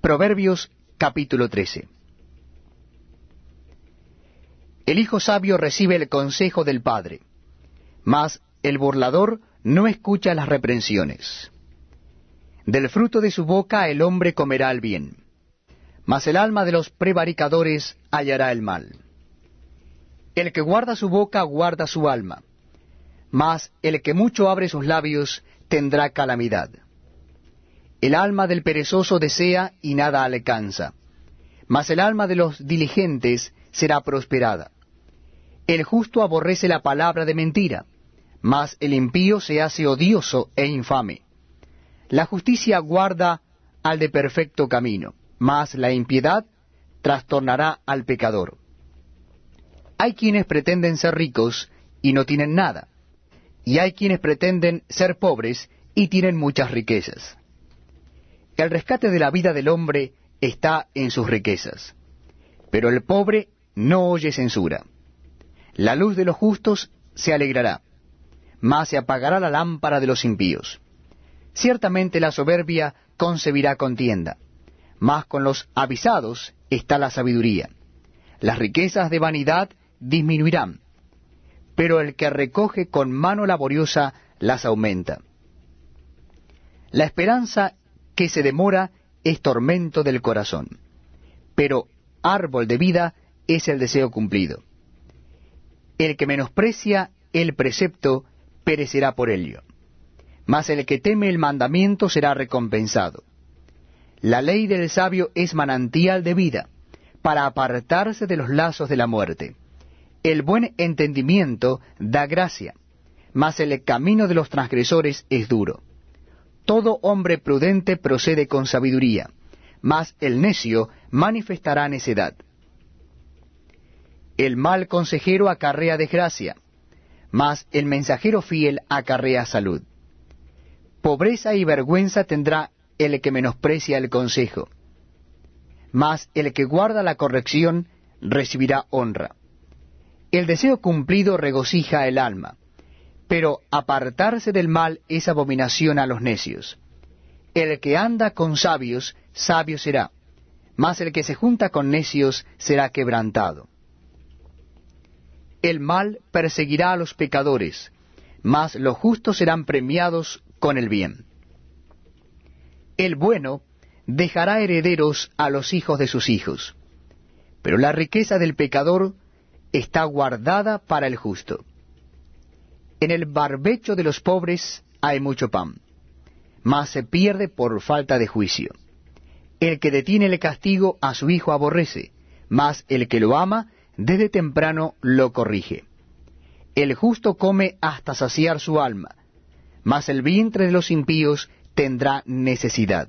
Proverbios capítulo 13 El hijo sabio recibe el consejo del padre, mas el burlador no escucha las reprensiones. Del fruto de su boca el hombre comerá el bien, mas el alma de los prevaricadores hallará el mal. El que guarda su boca guarda su alma, mas el que mucho abre sus labios tendrá calamidad. El alma del perezoso desea y nada alcanza, mas el alma de los diligentes será prosperada. El justo aborrece la palabra de mentira, mas el impío se hace odioso e infame. La justicia guarda al de perfecto camino, mas la impiedad trastornará al pecador. Hay quienes pretenden ser ricos y no tienen nada, y hay quienes pretenden ser pobres y tienen muchas riquezas. El rescate de la vida del hombre está en sus riquezas, pero el pobre no oye censura. La luz de los justos se alegrará, mas se apagará la lámpara de los impíos. Ciertamente la soberbia concebirá contienda, mas con los avisados está la sabiduría. Las riquezas de vanidad disminuirán, pero el que recoge con mano laboriosa las aumenta. La esperanza que se demora es tormento del corazón, pero árbol de vida es el deseo cumplido. El que menosprecia el precepto perecerá por ello, mas el que teme el mandamiento será recompensado. La ley del sabio es manantial de vida, para apartarse de los lazos de la muerte. El buen entendimiento da gracia, mas el camino de los transgresores es duro. Todo hombre prudente procede con sabiduría, mas el necio manifestará necedad. El mal consejero acarrea desgracia, mas el mensajero fiel acarrea salud. Pobreza y vergüenza tendrá el que menosprecia el consejo, mas el que guarda la corrección recibirá honra. El deseo cumplido regocija el alma, pero apartarse del mal es abominación a los necios. El que anda con sabios, sabio será, mas el que se junta con necios será quebrantado. El mal perseguirá a los pecadores, mas los justos serán premiados con el bien. El bueno dejará herederos a los hijos de sus hijos, pero la riqueza del pecador está guardada para el justo. En el barbecho de los pobres hay mucho pan, mas se pierde por falta de juicio. El que detiene el castigo a su hijo aborrece, mas el que lo ama desde temprano lo corrige. El justo come hasta saciar su alma, mas el vientre de los impíos tendrá necesidad.